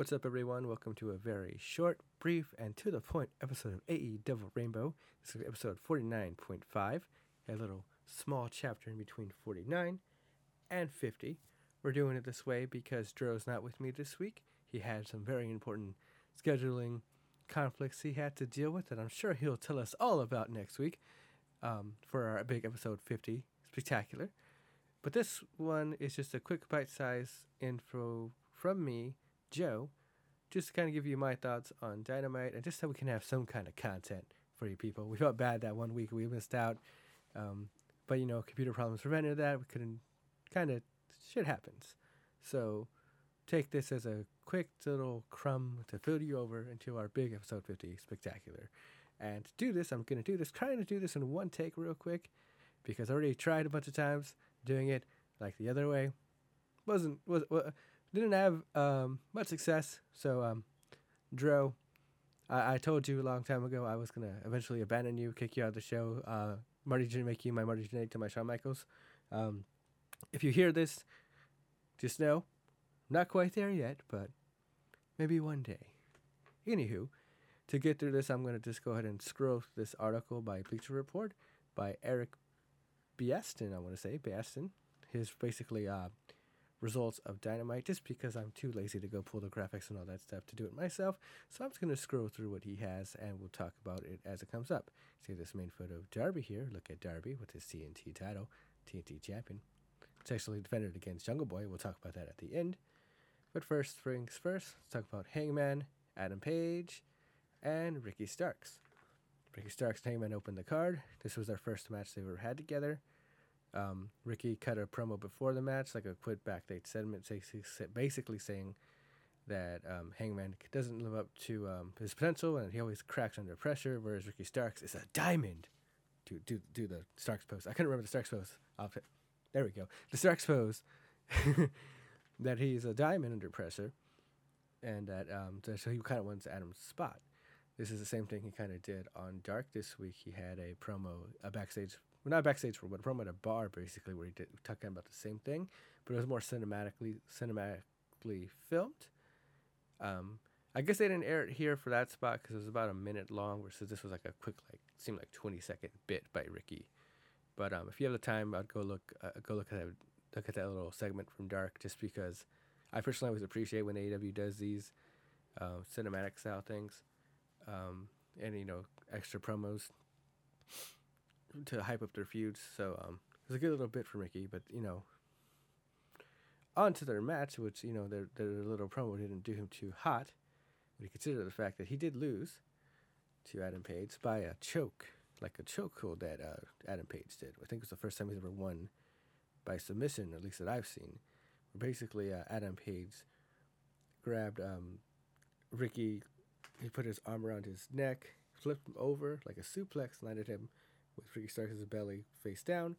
What's up, everyone? Welcome to a very short, brief, and to the point episode of AE Double Rainbow. This is episode 49.5, a little small chapter in between 49 and 50. We're doing it this way because Dro's not with me this week. He had some very important scheduling conflicts he had to deal with that I'm sure he'll tell us all about next week um, for our big episode 50 spectacular. But this one is just a quick bite size info from me, Joe, just to kind of give you my thoughts on Dynamite and just so we can have some kind of content for you people. We felt bad that one week we missed out. Um, but, you know, computer problems prevented that. We couldn't kind of, shit happens. So take this as a quick little crumb to fill you over into our big episode 50 spectacular. And to do this, I'm going to do this, trying to do this in one take real quick because I already tried a bunch of times doing it like the other way. Wasn't was, was didn't have um, much success. So um, Dro, I, I told you a long time ago I was gonna eventually abandon you, kick you out of the show. Uh, Marty you my Marty Jannetty to my Shawn Michaels. Um, if you hear this, just know, not quite there yet, but maybe one day. Anywho, to get through this, I'm gonna just go ahead and scroll this article by Bleacher Report by Eric Biaston, I want to say, Biaston. His basically uh, results of Dynamite, just because I'm too lazy to go pull the graphics and all that stuff to do it myself. So I'm just going to scroll through what he has and we'll talk about it as it comes up. See this main photo of Darby here. Look at Darby with his TNT title, TNT champion. Successfully defended against Jungle Boy. We'll talk about that at the end. But first things first, let's talk about Hangman, Adam Page, and Ricky Starks. Ricky Starks and Hangman opened the card. This was their first match they've ever had together. Um, Ricky cut a promo before the match, like a quick backstage segment, basically saying that um, Hangman doesn't live up to um, his potential and he always cracks under pressure, whereas Ricky Starks is a diamond. Do do do the Starks pose. I couldn't remember the Starks pose. There we go. The Starks pose. that he's a diamond under pressure, and that um, so he kind of wants Adam's spot. This is the same thing he kind of did on Dark this week. He had a promo, a backstage well, not backstage for, but a promo at a bar, basically, where he did talking about the same thing, but it was more cinematically cinematically filmed. Um, I guess they didn't air it here for that spot because it was about a minute long, versus this was like a quick, like seemed like twenty second bit by Ricky. But um, if you have the time, I'd go look uh, go look at that, look at that little segment from Dark, just because I personally always appreciate when AEW does these uh, cinematic style things, um, and you know extra promos to hype up their feuds. So um, it was a good little bit for Ricky, but you know, on to their match, which you know their their little promo didn't do him too hot. When you consider the fact that he did lose to Adam Page by a choke, like a chokehold that uh, Adam Page did. I think it was the first time he's ever won by submission, at least that I've seen. Basically, uh, Adam Page grabbed um, Ricky. He put his arm around his neck, flipped him over like a suplex, landed him with Ricky Starks' belly face down,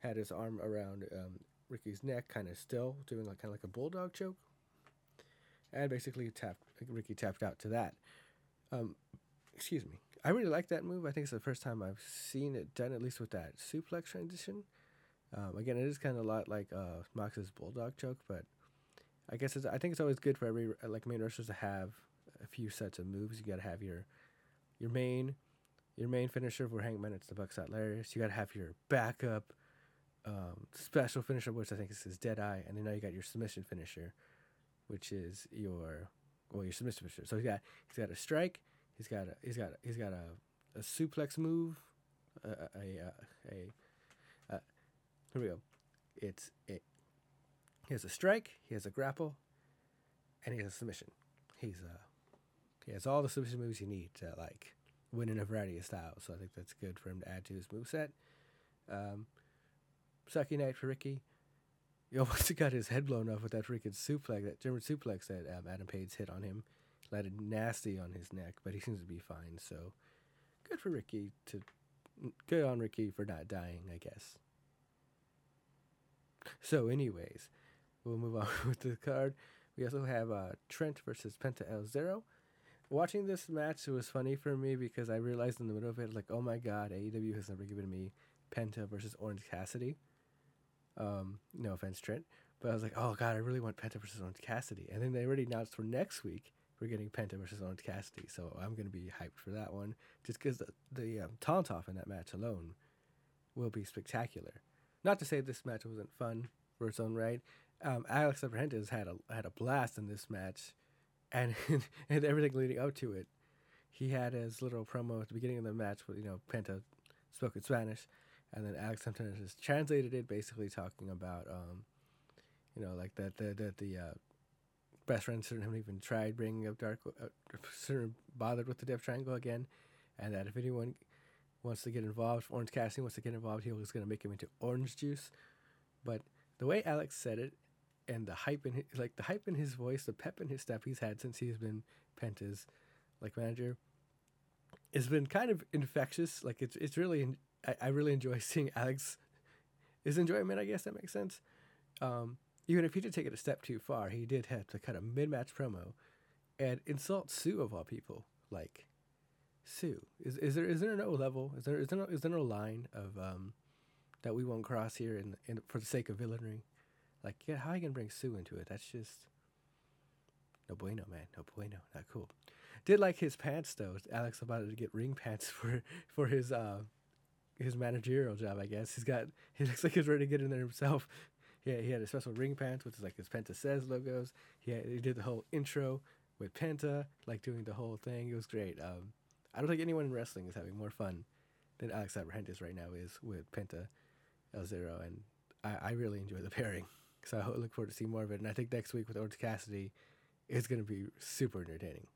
had his arm around um, Ricky's neck, kind of still, doing like kind of like a bulldog choke, and basically tapped Ricky tapped out to that. Um, excuse me. I really like that move. I think it's the first time I've seen it done, at least with that suplex transition. Um, again, it is kind of a lot like uh, Mox's bulldog choke, but I guess it's, I think it's always good for every like main wrestlers to have a few sets of moves. You got to have your your main your main finisher for Hangman, it's the Buckshot Lariat. You got to have your backup um, special finisher, which I think is his Dead Eye, and then now you got your submission finisher, which is your well your submission finisher. So he's got he's got a strike, he's got a he's got a, he's got a, a suplex move, a a a, a, a here we go. It's it. He has a strike, he has a grapple, and he has a submission. He's uh he has all the submission moves you need to like win in a variety of styles. So I think that's good for him to add to his moveset. Um, sucky night for Ricky. He almost got his head blown off with that freaking suplex, that German suplex that um, Adam Page hit on him. Landed nasty on his neck, but he seems to be fine. So good for Ricky to good on Ricky for not dying, I guess. So, anyways, we'll move on with the card. We also have uh, Trent versus Penta El Zero watching this match it was funny for me because I realized in the middle of it, like, oh my god, AEW has never given me Penta versus Orange Cassidy. Um, no offense, Trent, But I was like, oh god, I really want Penta versus Orange Cassidy. And then they already announced for next week we're getting Penta versus Orange Cassidy. So I'm gonna be hyped for that one, just because the the um, taunt off in that match alone will be spectacular. Not to say this match wasn't fun for its own right. Um, Alex Abrahantes had a had a blast in this match, and and everything leading up to it. He had his little promo at the beginning of the match, where you know Penta spoke in Spanish, and then Alex sometimes just translated it, basically talking about, um, you know, like that the the, the uh, best friend certain haven't even tried bringing up Dark, uh, certain bothered with the Death Triangle again, and that if anyone wants to get involved, Orange Cassidy wants to get involved, he was going to make him into orange juice. But the way Alex said it, and the hype in his, like the hype in his voice, the pep in his step he's had since he's been Penta's like manager, has been kind of infectious. Like it's it's really I, I really enjoy seeing Alex his enjoyment. I guess that makes sense. Um, even if he did take it a step too far, he did have to cut a mid match promo and insult Sue of all people. Like Sue, is is there is there no level? Is there is there no, is there no line of um that we won't cross here in, in for the sake of villainy? Like, yeah, how are you gonna bring Sue into it? That's just no bueno, man. No bueno. Not cool. Did like his pants though. Alex about to get ring pants for for his uh his managerial job. I guess he's got. He looks like he's ready to get in there himself. Yeah, he had a special ring pants, which is like his Penta says logos. He had, he did the whole intro with Penta, like doing the whole thing. It was great. Um, I don't think anyone in wrestling is having more fun than Alex Abrahantes right now is with Penta El Zero, and I, I really enjoy the pairing. So I look forward to seeing more of it. And I think next week with Orange Cassidy is going to be super entertaining.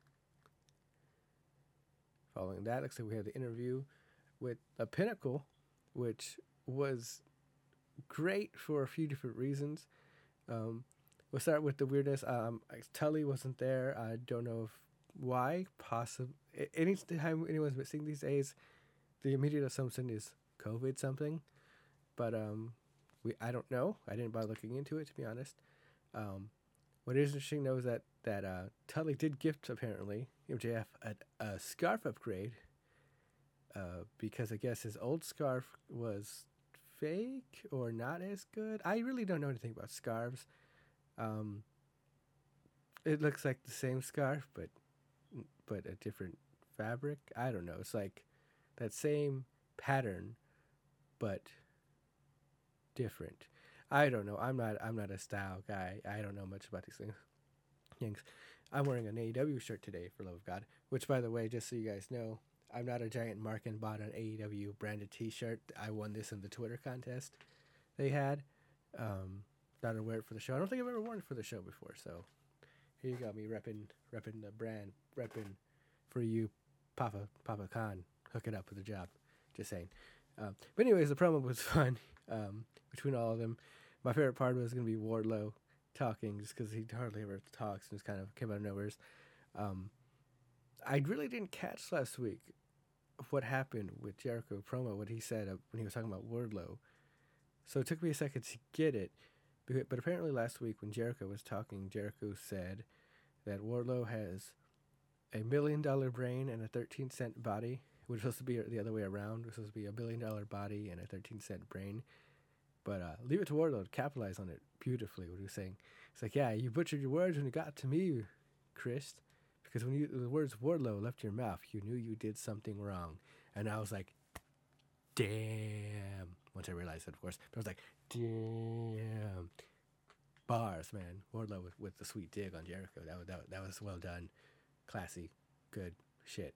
Following that, looks like we have the interview with a Pinnacle, which was great for a few different reasons. Um, we'll start with the weirdness. Um, Tully wasn't there. I don't know if why. Possible. Anytime anyone's missing these days, the immediate assumption is COVID something, but um, we I don't know. I didn't bother looking into it to be honest. Um, what is interesting though is that that uh, Tully did gift apparently MJF a, a scarf upgrade uh, because I guess his old scarf was fake or not as good. I really don't know anything about scarves. Um, it looks like the same scarf, but but a different fabric. I don't know. It's like that same pattern, but different. I don't know. I'm not. I'm not a style guy. I don't know much about these things. Things. I'm wearing an AEW shirt today, for love of God. Which, by the way, just so you guys know, I'm not a giant mark and bought an AEW branded T-shirt. I won this in the Twitter contest they had. Um, not to wear it for the show. I don't think I've ever worn it for the show before. So here you go, me repping repping the brand, repping for you, Papa Papa Khan. Hook it up with a job. Just saying. Um, but anyways, the promo was fun um, between all of them. My favorite part was going to be Wardlow talking, just because he hardly ever talks and just kind of came out of nowhere. Um, I really didn't catch last week what happened with Jericho promo, what he said uh, when he was talking about Wardlow. So it took me a second to get it. But apparently last week when Jericho was talking, Jericho said that Wardlow has a million dollar brain and a 13 cent body, which was supposed to be the other way around. It was supposed to be a billion dollar body and a 13 cent brain. But uh, leave it to Wardlow to capitalize on it beautifully. What he was saying, it's like, yeah, you butchered your words when you got to me, Chris because when you the words Wardlow left your mouth, you knew you did something wrong, and I was like, damn. Once I realized it, of course, but I was like, damn. Bars, man. Wardlow with, with the sweet dig on Jericho. That that, that was well done, classy, good shit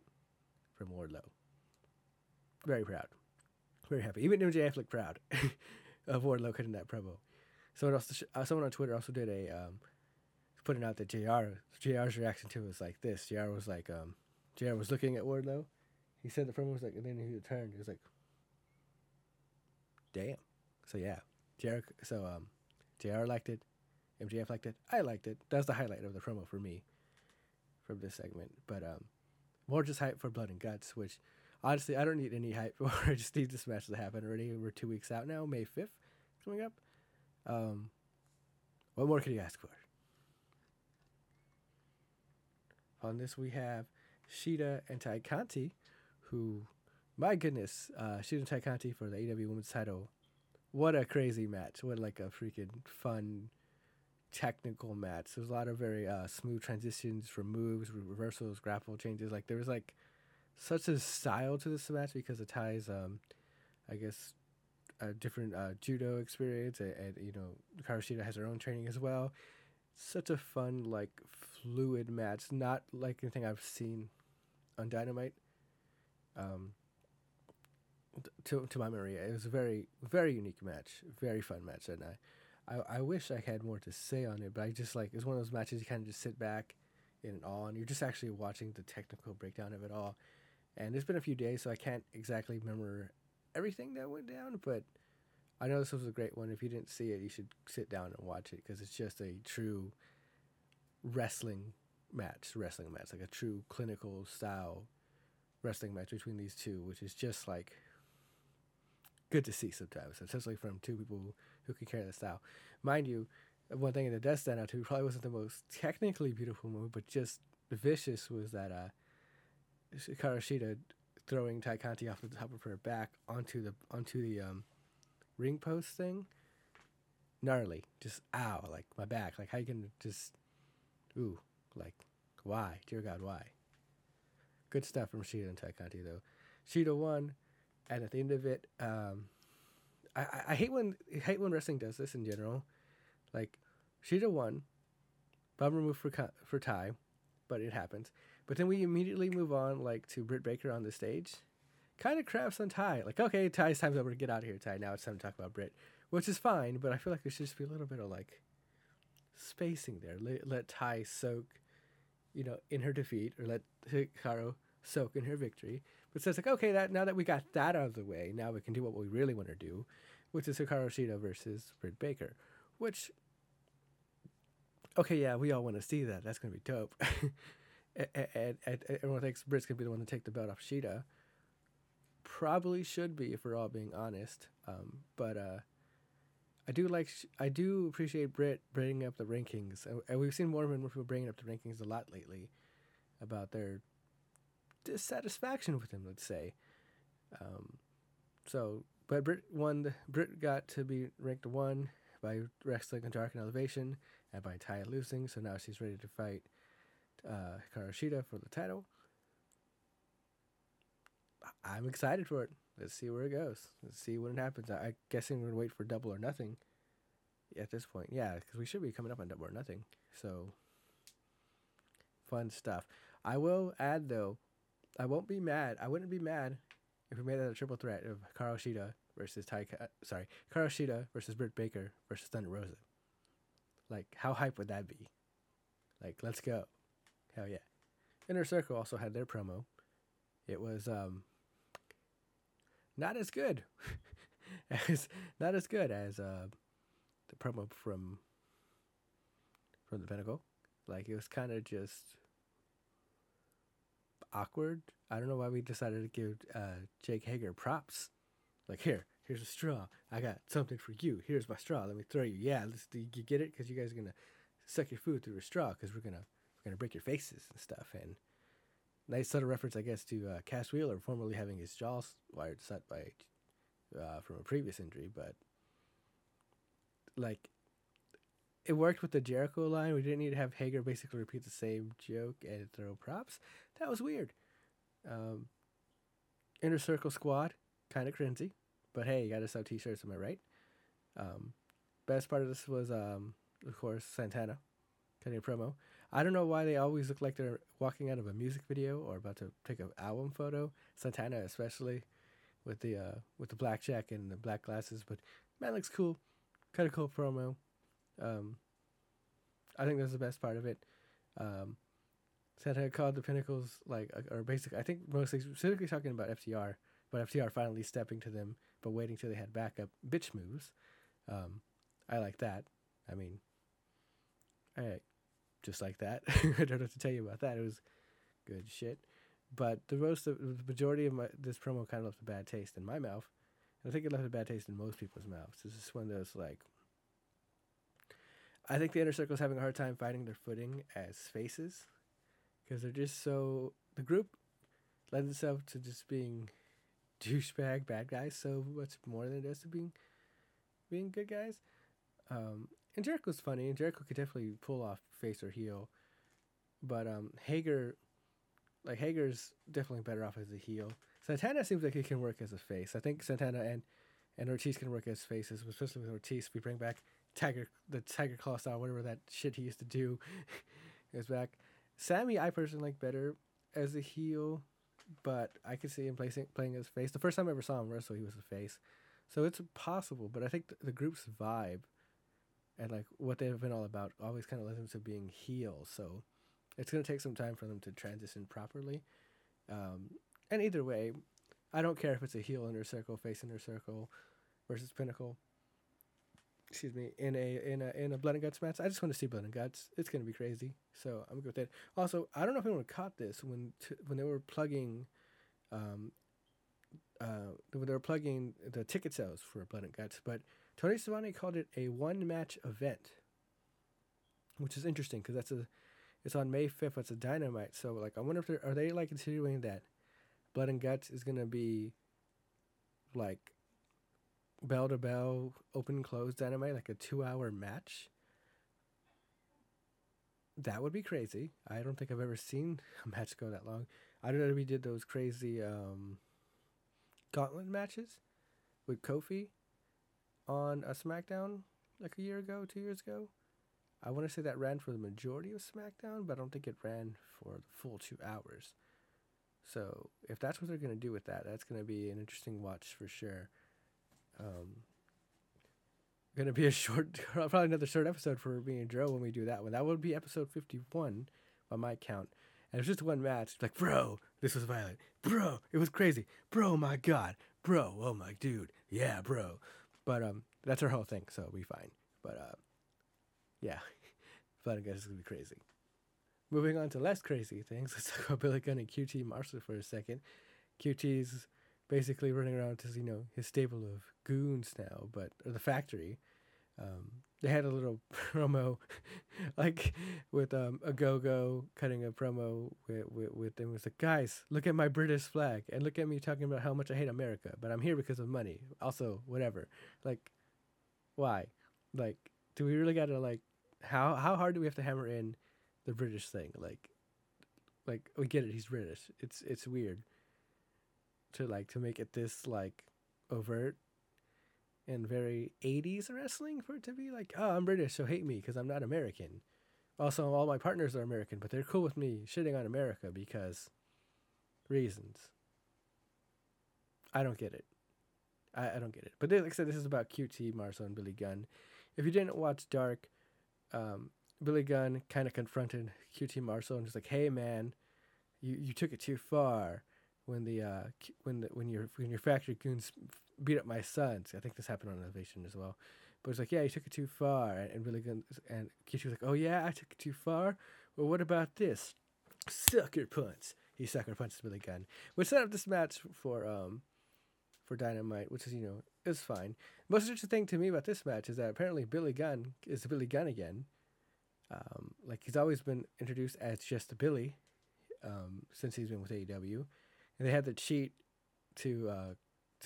from Wardlow. Very proud, very happy. Even MJF looked proud of Wardlow cutting that promo. Someone else, uh, someone on Twitter also did a um, putting out that JR JR's reaction to it was like this. JR was like, um, JR was looking at Wardlow. He said the promo was like, and then he turned. He was like, damn. So yeah, JR. So um, JR liked it. MJF liked it. I liked it. That's the highlight of the promo for me from this segment. But um, more just hype for Blood and Guts, which honestly I don't need any hype. I just need this match to happen already. We're two weeks out now, May fifth coming up. Um, what more can you ask for? On this, we have Shida and Tay Conti, who, my goodness, uh, Shida and Tay Conti for the AW Women's title. What a crazy match. What like a freaking fun technical match. There's a lot of very uh, smooth transitions from moves, reversals, grapple changes. Like there was like such a style to this match because it ties, um, I guess, a different uh, judo experience, and, and you know, Hikaru Shida has her own training as well. Such a fun, like fluid match, not like anything I've seen on Dynamite. Um, to to my memory, it was a very very unique match, very fun match, and I, I, I wish I had more to say on it, but I just like it's one of those matches you kind of just sit back in awe, and you're just actually watching the technical breakdown of it all. And it's been a few days, so I can't exactly remember everything that went down, but I know this was a great one. If you didn't see it, you should sit down and watch it because it's just a true wrestling match, wrestling match, like a true clinical style wrestling match between these two, which is just like good to see sometimes, especially from two people who can carry the style. Mind you, one thing that does stand out to me probably wasn't the most technically beautiful move, but just vicious was that uh, Hikaru Shida throwing Tai Conti off the top of her back onto the onto the um, ring post thing. Gnarly, just ow, like my back. Like how you can just, ooh, like why, dear God, why? Good stuff from Shida and Tai Conti though. Shida won, and at the end of it, um, I, I, I hate when I hate when wrestling does this in general. Like Shida won, bummer move for for Tai, but it happens. But then we immediately move on, like to Britt Baker on the stage. Kind of craps on Ty. Like, okay, Ty's time's over. Get out of here, Ty. Now it's time to talk about Britt, which is fine. But I feel like there should just be a little bit of like spacing there. Let, let Tai soak, you know, in her defeat, or let Hikaru soak in her victory. But so it's like, okay, that now that we got that out of the way, now we can do what we really want to do, which is Hikaru Shida versus Britt Baker, which okay, yeah, we all want to see that. That's gonna be dope. and, and, everyone thinks Britt's gonna be the one to take the belt off Shida. Probably should be if we're all being honest. Um, but uh, I do like I do appreciate Britt bringing up the rankings, and we've seen more and more people bringing up the rankings a lot lately about their dissatisfaction with him. Let's say. Um, so, but Britt won. The, got to be ranked one by wrestling in Dark and Elevation, and by Tai losing. So now she's ready to fight uh, Hikaru Shida for the title. I'm excited for it. Let's see where it goes. Let's see when it happens. I, I guessing we're gonna wait for Double or Nothing. At this point, yeah, because we should be coming up on Double or Nothing. So fun stuff. I will add though, I won't be mad. I wouldn't be mad if we made that a triple threat of Hikaru Shida versus Tai. Sorry, Hikaru Shida versus Britt Baker versus Thunder Rosa. Like, how hype would that be? Like, let's go. Hell yeah. Inner Circle also had their promo. It was um not as good as not as good as uh the promo from from the Pinnacle. Like it was kind of just awkward. I don't know why we decided to give uh, Jake Hager props. Like here, here's a straw. I got something for you. Here's my straw. Let me throw you. Yeah, let's do you get it? Because you guys are gonna suck your food through a straw. Because we're gonna we're gonna break your faces and stuff. And nice subtle reference, I guess, to uh, Cash Wheeler formerly having his jaw wired shut by uh, from a previous injury, but like it worked with the Jericho line. We didn't need to have Hager basically repeat the same joke and throw props. That was weird. Um, Inner Circle Squad, kind of cringy, but hey, you got to sell T-shirts. Am I right? Um, best part of this was, um, of course, Santana cutting a promo. I don't know why they always look like they're walking out of a music video or about to take an album photo. Santana, especially, with the uh, with the black jacket and the black glasses. But man, looks cool. Kind of cool promo. Um, I think that's the best part of it. Um, Santana called the Pinnacles like, or basically, I think mostly specifically talking about FTR, but FTR finally stepping to them, but waiting till they had backup bitch moves. Um, I like that. I mean, I just like that. I don't what to tell you about that. It was good shit. But the most, the majority of my this promo kind of left a bad taste in my mouth. I think it left a bad taste in most people's mouths. This is one of those like. I think the inner circle is having a hard time finding their footing as faces, because they're just so the group lends itself to just being douchebag bad guys so much more than it does to being being good guys. Um, and Jericho's funny, and Jericho could definitely pull off face or heel, but um, Hager, like Hager's definitely better off as a heel. Santana seems like he can work as a face. I think Santana and and Ortiz can work as faces, especially with Ortiz. We bring back Tiger, the Tiger Claw style, whatever that shit he used to do, is back. Sammy, I personally like better as a heel, but I could see him playing playing as face. The first time I ever saw him wrestle, he was a face, so it's possible. But I think the, the group's vibe and like what they've been all about always kind of led them to being heel. So it's gonna take some time for them to transition properly. Um, and either way, I don't care if it's a heel inner circle, face inner circle, versus Pinnacle. Excuse me, in a in a in a blood and guts match. I just want to see blood and guts. It's gonna be crazy. So I'm good with that. Also, I don't know if anyone caught this when t- when they were plugging, um, uh, when they were plugging the ticket sales for blood and guts, but Tony Schiavone called it a one match event, which is interesting because that's a it's on May fifth. It's a dynamite. So like, I wonder if they're are they like considering that blood and guts is gonna be like bell to bell, open close dynamite, like a two hour match. That would be crazy. I don't think I've ever seen a match go that long. I don't know if we did those crazy um, gauntlet matches with Kofi on a SmackDown like a year ago, two years ago. I want to say that ran for the majority of SmackDown, but I don't think it ran for the full two hours. So if that's what they're gonna do with that, that's gonna be an interesting watch for sure. Um, gonna be a short, probably another short episode for me and Joe when we do that one. That would be episode fifty-one by my count, and it was just one match. Like, bro, this was violent. Bro, it was crazy. Bro, my god. Bro, oh my dude. Yeah, bro. But um, that's our whole thing, so it'll be fine. But uh, yeah, but I guess it's gonna be crazy. Moving on to less crazy things, let's talk about Billy Gunn and QT Marshall for a second. QT's basically running around to you know his stable of goons now, but or the factory. Um, they had a little promo, like with um, Ogogo cutting a promo with with, with them. It was like, guys, look at my British flag and look at me talking about how much I hate America, but I'm here because of money. Also, whatever. Like, why? Like, do we really gotta like? How how hard do we have to hammer in the British thing? Like, like we get it. He's British. It's it's weird to like to make it this like overt and very 80s wrestling for it to be like oh i'm british so hate me because i'm not american. Also all my partners are american but they're cool with me shitting on america because reasons. I don't get it. I, I don't get it. But like i said this is about qt marshall and billy gunn. If you didn't watch dark um, billy gunn kind of confronted qt marshall and was like hey man you, you took it too far when the uh when the, when your when your factory goons beat up my sons. I think this happened on Elevation as well. But it's like, yeah, you took it too far, and, and really good. And Kishi was like, oh yeah, I took it too far. Well, what about this? Sucker punch. He sucker punched Billy Gunn, which set up this match for um for Dynamite, which is you know is fine. Most interesting thing to me about this match is that apparently Billy Gunn is Billy Gunn again. Um, like he's always been introduced as just Billy, um, since he's been with AEW and they had to cheat to uh,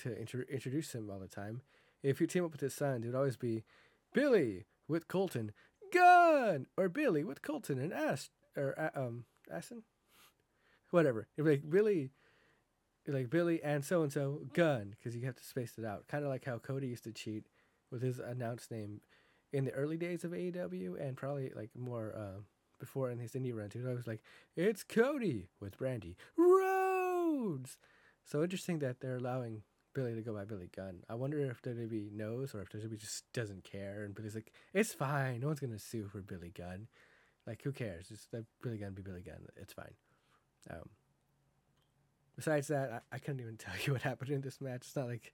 to inter- introduce him all the time. If you team up with his son, it would always be Billy with Colton, Gunn, or Billy with Colton and Ash or uh, um Austin, whatever. It'd be like Billy, like Billy and so and so Gunn because you have to space it out. Kind of like how Cody used to cheat with his announced name in the early days of AEW and probably like more uh, before in his indie run too. I was like, it's Cody with Brandi. Rhodes. So interesting that they're allowing Billy to go by Billy Gunn. I wonder if WWE knows or if WWE just doesn't care. And Billy's like, it's fine. No one's gonna sue for Billy Gunn. Like, who cares? Just let Billy Gunn be Billy Gunn. It's fine. Um, besides that, I, I couldn't even tell you what happened in this match. It's not like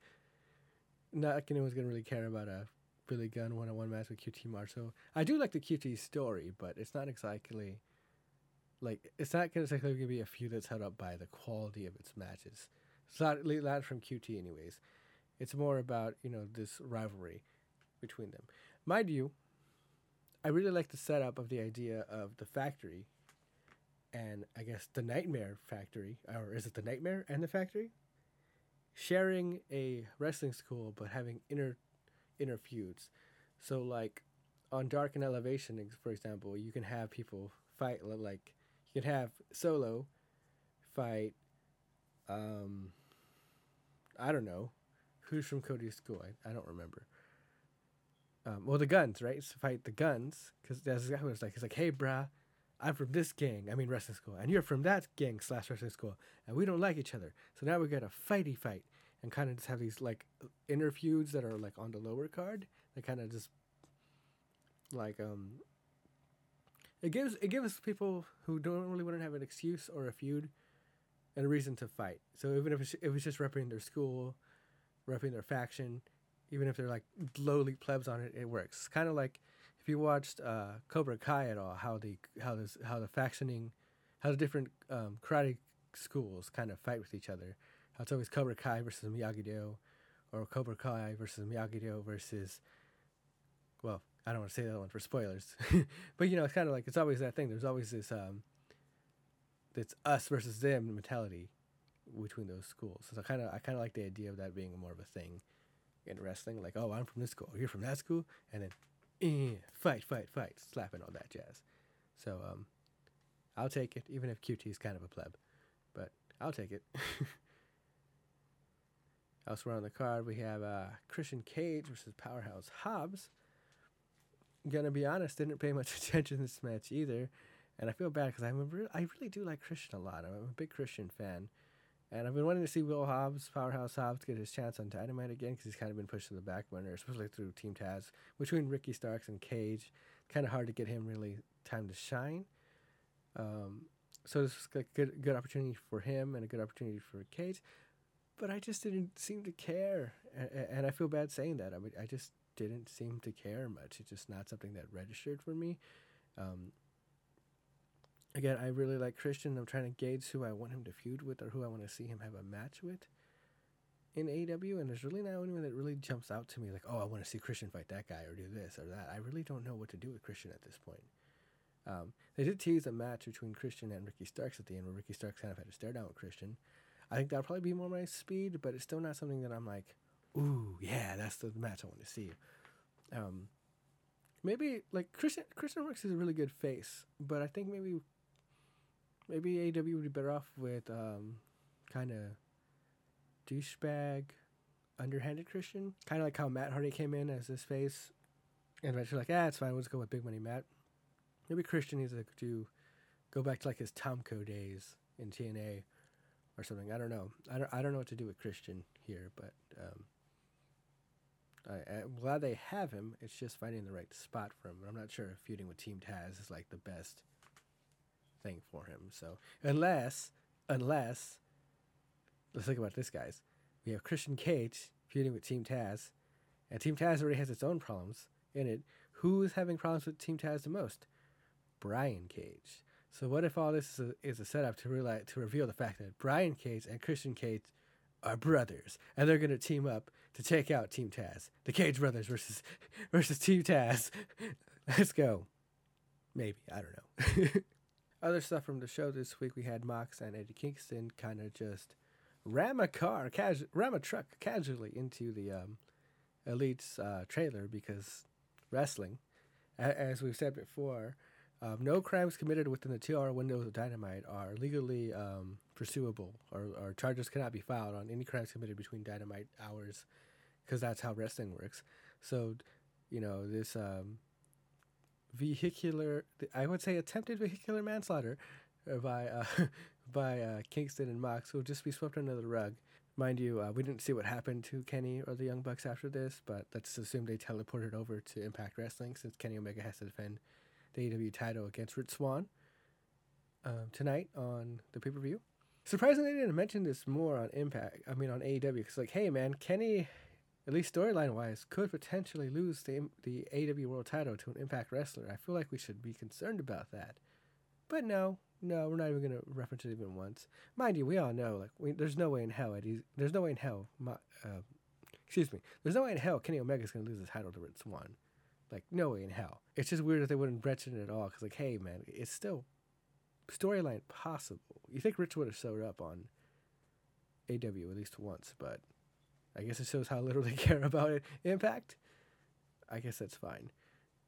not like anyone's gonna really care about a Billy Gunn one on one match with QT Marshall. I do like the QT story, but it's not exactly like it's not going to be a feud that's held up by the quality of its matches. It's not not from QT, anyways. It's more about you know this rivalry between them. Mind you, I really like the setup of the idea of the factory, and I guess the Nightmare Factory, or is it the Nightmare and the Factory, sharing a wrestling school but having inner inner feuds. So like on Dark and Elevation, for example, you can have people fight like you can have Solow fight. Um, I don't know, who's from Cody's school? I, I don't remember. Um, well, the Gunns, right? So fight the Gunns because that's what it's like. It's like, hey, brah, I'm from this gang. I mean wrestling school, and you're from that gang slash wrestling school, and we don't like each other. So now we got a fighty fight, and kind of just have these like inner feuds that are like on the lower card. That kind of just like um. It gives it gives people who don't really want to have an excuse or a feud, and a reason to fight. So even if it's, if it's just repping their school, repping their faction, even if they're like lowly plebs on it, it works. Kind of like if you watched uh, Cobra Kai at all, how the how this how the factioning, how the different um, karate schools kind of fight with each other. How it's always Cobra Kai versus Miyagi Do, or Cobra Kai versus Miyagi Do versus. Well, I don't want to say that one for spoilers, but you know it's kind of like it's always that thing. There's always this um. It's us versus them mentality between those schools. So I kind of I kind of like the idea of that being more of a thing in wrestling. Like, oh, I'm from this school, you're from that school, and then eh, fight, fight, fight, slapping all that jazz. So um, I'll take it, even if QT is kind of a pleb, but I'll take it. Elsewhere on the card, we have uh, Christian Cage versus Powerhouse Hobbs. Gonna be honest, didn't pay much attention to this match either, and I feel bad because I'm re- I really do like Christian a lot. I'm a big Christian fan. And I've been wanting to see Will Hobbs, Powerhouse Hobbs, get his chance on Dynamite again because he's kind of been pushed to the back burner, especially through Team Taz. Between Ricky Starks and Cage, kind of hard to get him really time to shine. Um, so this was a good, good opportunity for him and a good opportunity for Cage. But I just didn't seem to care. And, and I feel bad saying that. I, mean, I just didn't seem to care much. It's just not something that registered for me. Um, again, I really like Christian. I'm trying to gauge who I want him to feud with or who I want to see him have a match with in AEW. And there's really not anyone that really jumps out to me like, oh, I want to see Christian fight that guy or do this or that. I really don't know what to do with Christian at this point. Um, they did tease a match between Christian and Ricky Starks at the end where Ricky Starks kind of had to stare down with Christian. I think that'll probably be more my speed, but it's still not something that I'm like, ooh, yeah, that's the match I want to see. Um, maybe like Christian Christian Works is a really good face, but I think maybe maybe AW would be better off with um, kind of douchebag, underhanded Christian. Kind of like how Matt Hardy came in as this face, and eventually like, ah, it's fine. Just go with Big Money Matt. Maybe Christian needs to do go back to like his Tomko days in TNA or something. I don't know. I don't. I don't know what to do with Christian here, but um, I, I'm glad they have him. It's just finding the right spot for him. I'm not sure if feuding with Team Taz is like the best thing for him. So unless, unless, let's think about this, guys. We have Christian Cage feuding with Team Taz, and Team Taz already has its own problems in it. Who is having problems with Team Taz the most? Brian Cage. So what if all this is a, is a setup to realize to reveal the fact that Brian Cage and Christian Cage are brothers, and they're to team up to take out Team Taz, the Cage brothers versus versus Team Taz. Let's go. Maybe I don't know. Other stuff from the show this week, we had Mox and Eddie Kingston kind of just ram a car, casu- ram a truck casually into the um, Elite's uh, trailer because wrestling, as we've said before, um, no crimes committed within the two-hour window of Dynamite are legally um, pursuable, or, or charges cannot be filed on any crimes committed between Dynamite hours, because that's how wrestling works. So, you know, this um, vehicular, I would say attempted vehicular manslaughter by uh, by uh, Kingston and Mox will just be swept under the rug. Mind you, uh, we didn't see what happened to Kenny or the Young Bucks after this, but let's assume they teleported over to Impact Wrestling since Kenny Omega has to defend the AEW title against Rich Swann um, tonight on the pay per view. Surprisingly, they didn't mention this more on Impact. I mean, on AEW, because like, hey man, Kenny, at least storyline wise, could potentially lose the the AEW World Title to an Impact wrestler. I feel like we should be concerned about that. But no, no, we're not even gonna reference it even once. Mind you, we all know like we, there's no way in hell Eddie, there's no way in hell. My, uh, excuse me, there's no way in hell Kenny Omega's gonna lose the title to Rich Swann. Like no way in hell. It's just weird that they wouldn't mention it at all. Cause like, hey man, it's still storyline possible. You think Rich would have showed up on AW at least once, but I guess it shows how little they care about it. Impact. I guess that's fine.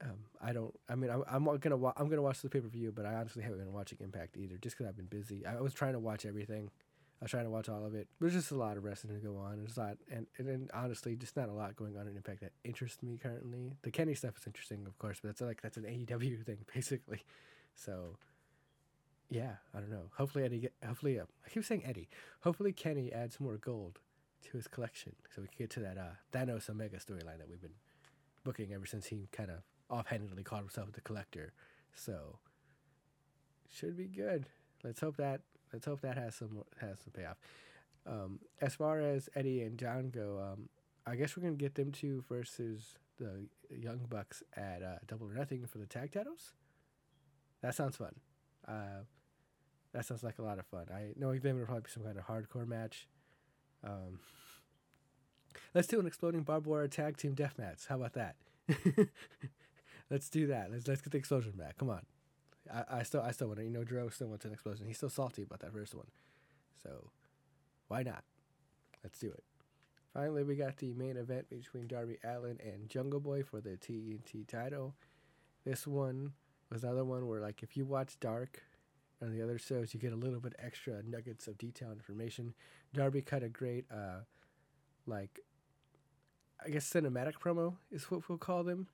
Um, I don't. I mean, I'm, I'm gonna wa- I'm gonna watch the pay per view, but I honestly haven't been watching Impact either, just because I've been busy. I was trying to watch everything. I trying to watch all of it. There's just a lot of wrestling to go on. There's a and and honestly, just not a lot going on in Impact that interests me currently. The Kenny stuff is interesting, of course, but that's like that's an AEW thing basically. So, yeah, I don't know. Hopefully Eddie. Get, hopefully, uh, I keep saying Eddie. Hopefully Kenny adds more gold to his collection, so we can get to that uh, Thanos Omega storyline that we've been booking ever since he kind of offhandedly called himself the collector. So should be good. Let's hope that let's hope that has some has some payoff. Um, as far as Eddie and John go, um, I guess we're gonna get them two versus the Young Bucks at uh, Double or Nothing for the tag titles. That sounds fun. Uh, that sounds like a lot of fun. I know them will probably be some kind of hardcore match. Um, let's do an exploding barbed wire tag team death match. How about that? let's do that. Let's let's get the explosion back. Come on. I, I still I still want it. You know, Dro still wants an explosion. He's still salty about that first one. So why not? Let's do it. Finally, we got the main event between Darby Allin and Jungle Boy for the TNT title. This one was another one where, like, if you watch Dark and the other shows, you get a little bit extra nuggets of detailed information. Darby cut a great, uh, like, I guess cinematic promo is what we'll call them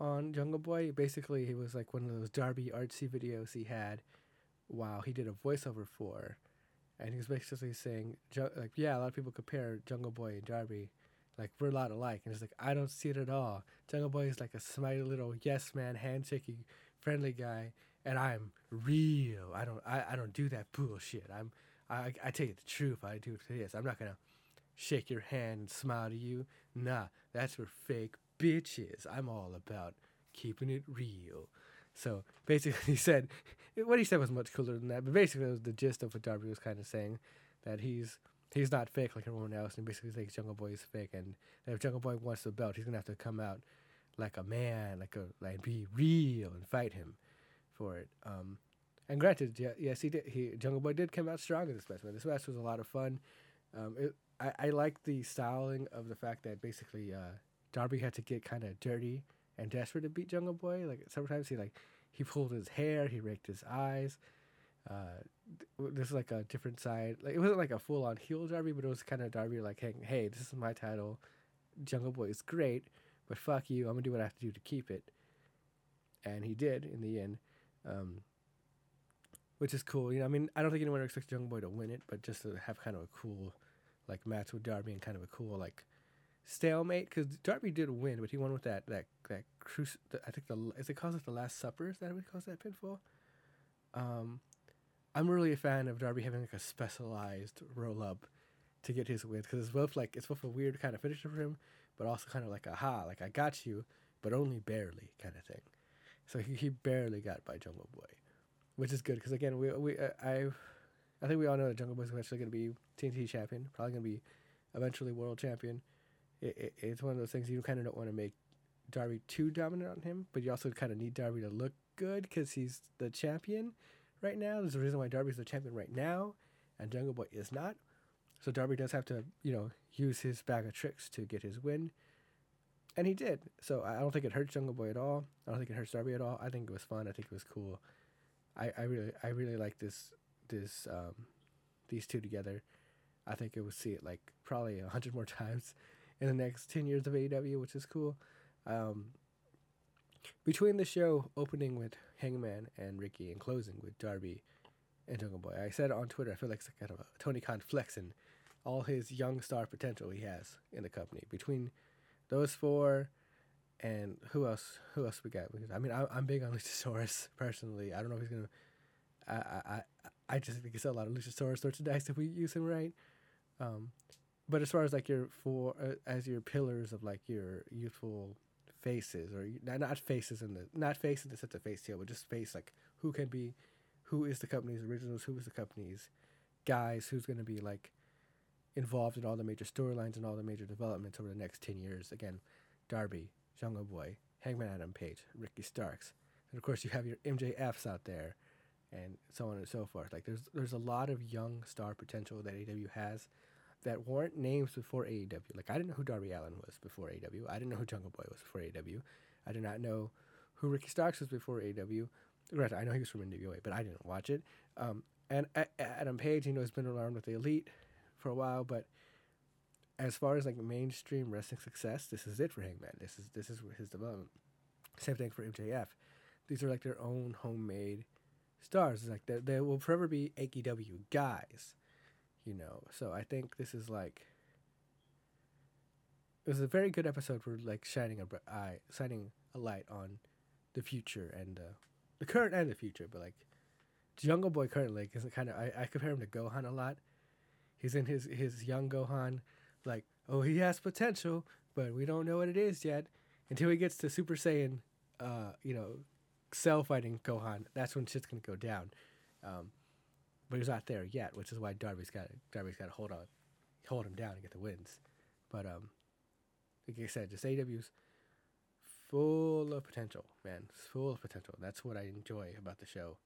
on Jungle Boy. Basically, he was like one of those Darby artsy videos he had while he did a voiceover for. And he was basically saying, like, yeah, a lot of people compare Jungle Boy and Darby. Like, we're a lot alike. And it's like, I don't see it at all. Jungle Boy is like a smiley little yes man, handshaking, friendly guy. And I'm real. I don't I, I don't do that bullshit. I'm I I tell you the truth. I do this. I'm not gonna shake your hand and smile to you. Nah, that's for fake bitches. I'm all about keeping it real. So basically, he said what he said was much cooler than that. But basically, it was the gist of what Darby was kind of saying that he's he's not fake like everyone else, and basically thinks Jungle Boy is fake, and if Jungle Boy wants the belt, he's gonna have to come out like a man, like a like be real and fight him for it. Um, and granted, yes, he did. He Jungle Boy did come out strong in this match. Man, this match was a lot of fun. Um, it, I I like the styling of the fact that basically uh, Darby had to get kind of dirty and desperate to beat Jungle Boy. Like sometimes he like he pulled his hair, he raked his eyes. Uh, this is like a different side. Like it wasn't like a full on heel Darby, but it was kind of Darby like, hey, hey, this is my title. Jungle Boy is great, but fuck you. I'm gonna do what I have to do to keep it. And he did in the end, um, which is cool. You know, I mean, I don't think anyone expects Jungle Boy to win it, but just to have kind of a cool like match with Darby and kind of a cool like stalemate because Darby did win, but he won with that that that cruise. I think the is it calls it the Last Supper? Is that what he calls that pinfall? Um, I'm really a fan of Darby having like a specialized roll up to get his wins because it's both like it's both a weird kind of finisher for him, but also kind of like a ha, like I got you, but only barely kind of thing. So he, he barely got by Jungle Boy, which is good because again we we uh, I I think we all know that Jungle Boy is eventually going to be TNT champion, probably going to be eventually world champion it, it, it's one of those things you kind of don't want to make Darby too dominant on him, but you also kind of need Darby to look good because he's the champion right now. There's a reason why Darby's the champion right now, and Jungle Boy is not. So Darby does have to, you know, use his bag of tricks to get his win, and he did. So I don't think it hurts Jungle Boy at all. I don't think it hurts Darby at all. I think it was fun. I think it was cool. I, I really I really like this this um, these two together. I think it would see it like probably a hundred more times in the next 10 years of AEW, which is cool. Um, between the show opening with Hangman and Ricky and closing with Darby and Jungle Boy, I said on Twitter, I feel like it's kind of a Tony Khan flexing all his young star potential he has in the company. Between those four and who else? Who else we got? Because I mean, I, I'm big on Luchasaurus personally. I don't know if he's gonna. I I I just think it's a lot of Luchasaurus merchandise if we use him right. Um, but as far as like your four uh, as your pillars of like your youthful faces or not not faces in the not faces in the sense of face here, but just face like who can be, who is the company's originals, who is the company's guys, who's going to be like involved in all the major storylines and all the major developments over the next ten years. Again, Darby, Jungle Boy, Hangman Adam Page, Ricky Starks, and of course you have your MJFs out there, and so on and so forth. Like there's there's a lot of young star potential that AW has that weren't names before AEW. Like I didn't know who Darby Allin was before AEW. I didn't know who Jungle Boy was before AEW. I did not know who Ricky Starks was before AEW. Right, I know he was from NWA, but I didn't watch it. Um, and Adam Page, you know, has been around with the Elite for a while, but as far as like mainstream wrestling success, this is it for Hangman. This is this is his development. Same thing for MJF. These are like their own homemade stars. It's like they, they will forever be AEW guys, you know. So I think this is like it was a very good episode for like shining a eye, shining a light on the future and uh, the current and the future. But like Jungle Boy currently like, is kind of I, I compare him to Gohan a lot. He's in his his young Gohan, like oh he has potential, but we don't know what it is yet until he gets to Super Saiyan, uh, you know, Cell fighting Gohan. That's when shit's gonna go down. Um, but he's not there yet, which is why Darby's got Darby's got to hold on, hold him down and get the wins. But um, like I said, just AEW's full of potential, man. It's full of potential. That's what I enjoy about the show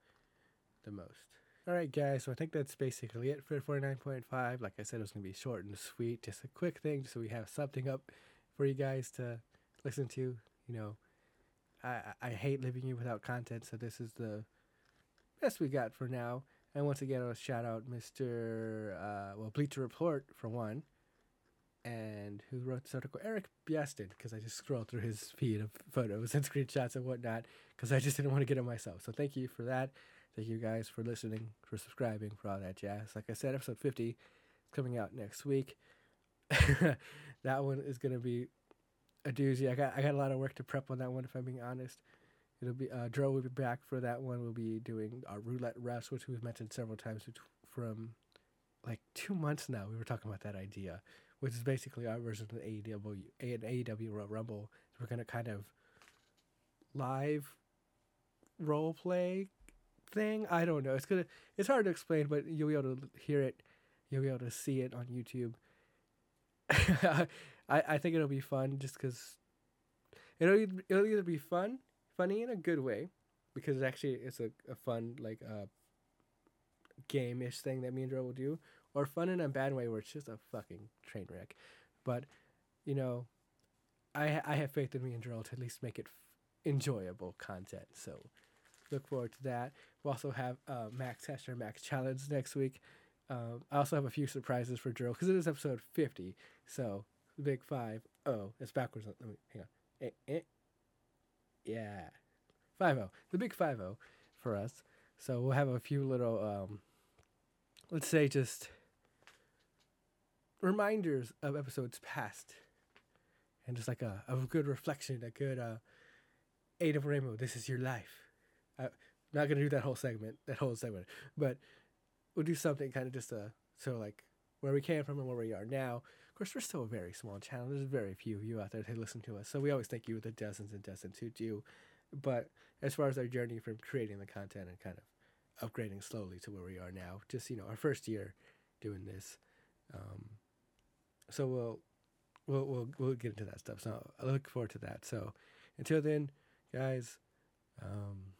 the most. All right, guys. So I think that's basically it for 49.5. Like I said, it was to be short and sweet. Just a quick thing so we have something up for you guys to listen to. You know, I, I hate leaving you without content, so this is the best we got for now. And once again, I'll shout out Mr. Uh, well, Bleacher Report for one and who wrote this article, Erik Beaston, because I just scrolled through his feed of photos and screenshots and whatnot, because I just didn't want to get it myself. So thank you for that. Thank you guys for listening, for subscribing, for all that jazz. Like I said, episode 50 is coming out next week. that one is going to be a doozy. I got I got a lot of work to prep on that one, if I'm being honest. It'll be uh, Dro will be back for that one. We'll be doing our roulette rest, which we've mentioned several times from like two months now. We were talking about that idea which is basically our version of AEW, an AEW Rumble. We're gonna kind of live role play thing. I don't know. It's gonna. It's hard to explain, but you'll be able to hear it. You'll be able to see it on YouTube. I I think it'll be fun just because it'll it'll either be fun, funny in a good way, because actually it's a, a fun like uh game-ish thing that me and Joe will do, or fun in a bad way where it's just a fucking train wreck. But you know, I I have faith in me and Joel to at least make it f- enjoyable content. So look forward to that. we'll also have uh, Max Tester Max Challenge next week. Um, I also have a few surprises for Joel because it is episode fifty. So the big five. Oh, it's backwards. Let me hang on. Eh, eh. Yeah, five zero. The big five zero for us. So we'll have a few little um, let's say just reminders of episodes past and just like a, a good reflection, a good uh, eight of rainbow. This is your life. I'm not gonna do that whole segment, that whole segment, but we'll do something kind of just uh, so like where we came from and where we are now. Course, we're still a very small channel. There's very few of you out there who listen to us, so we always thank you the dozens and dozens who do. But as far as our journey from creating the content and kind of upgrading slowly to where we are now, just you know, our first year doing this. Um, so we'll we'll we'll we'll get into that stuff. So I look forward to that. So until then, guys, um,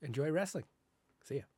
enjoy wrestling. See ya.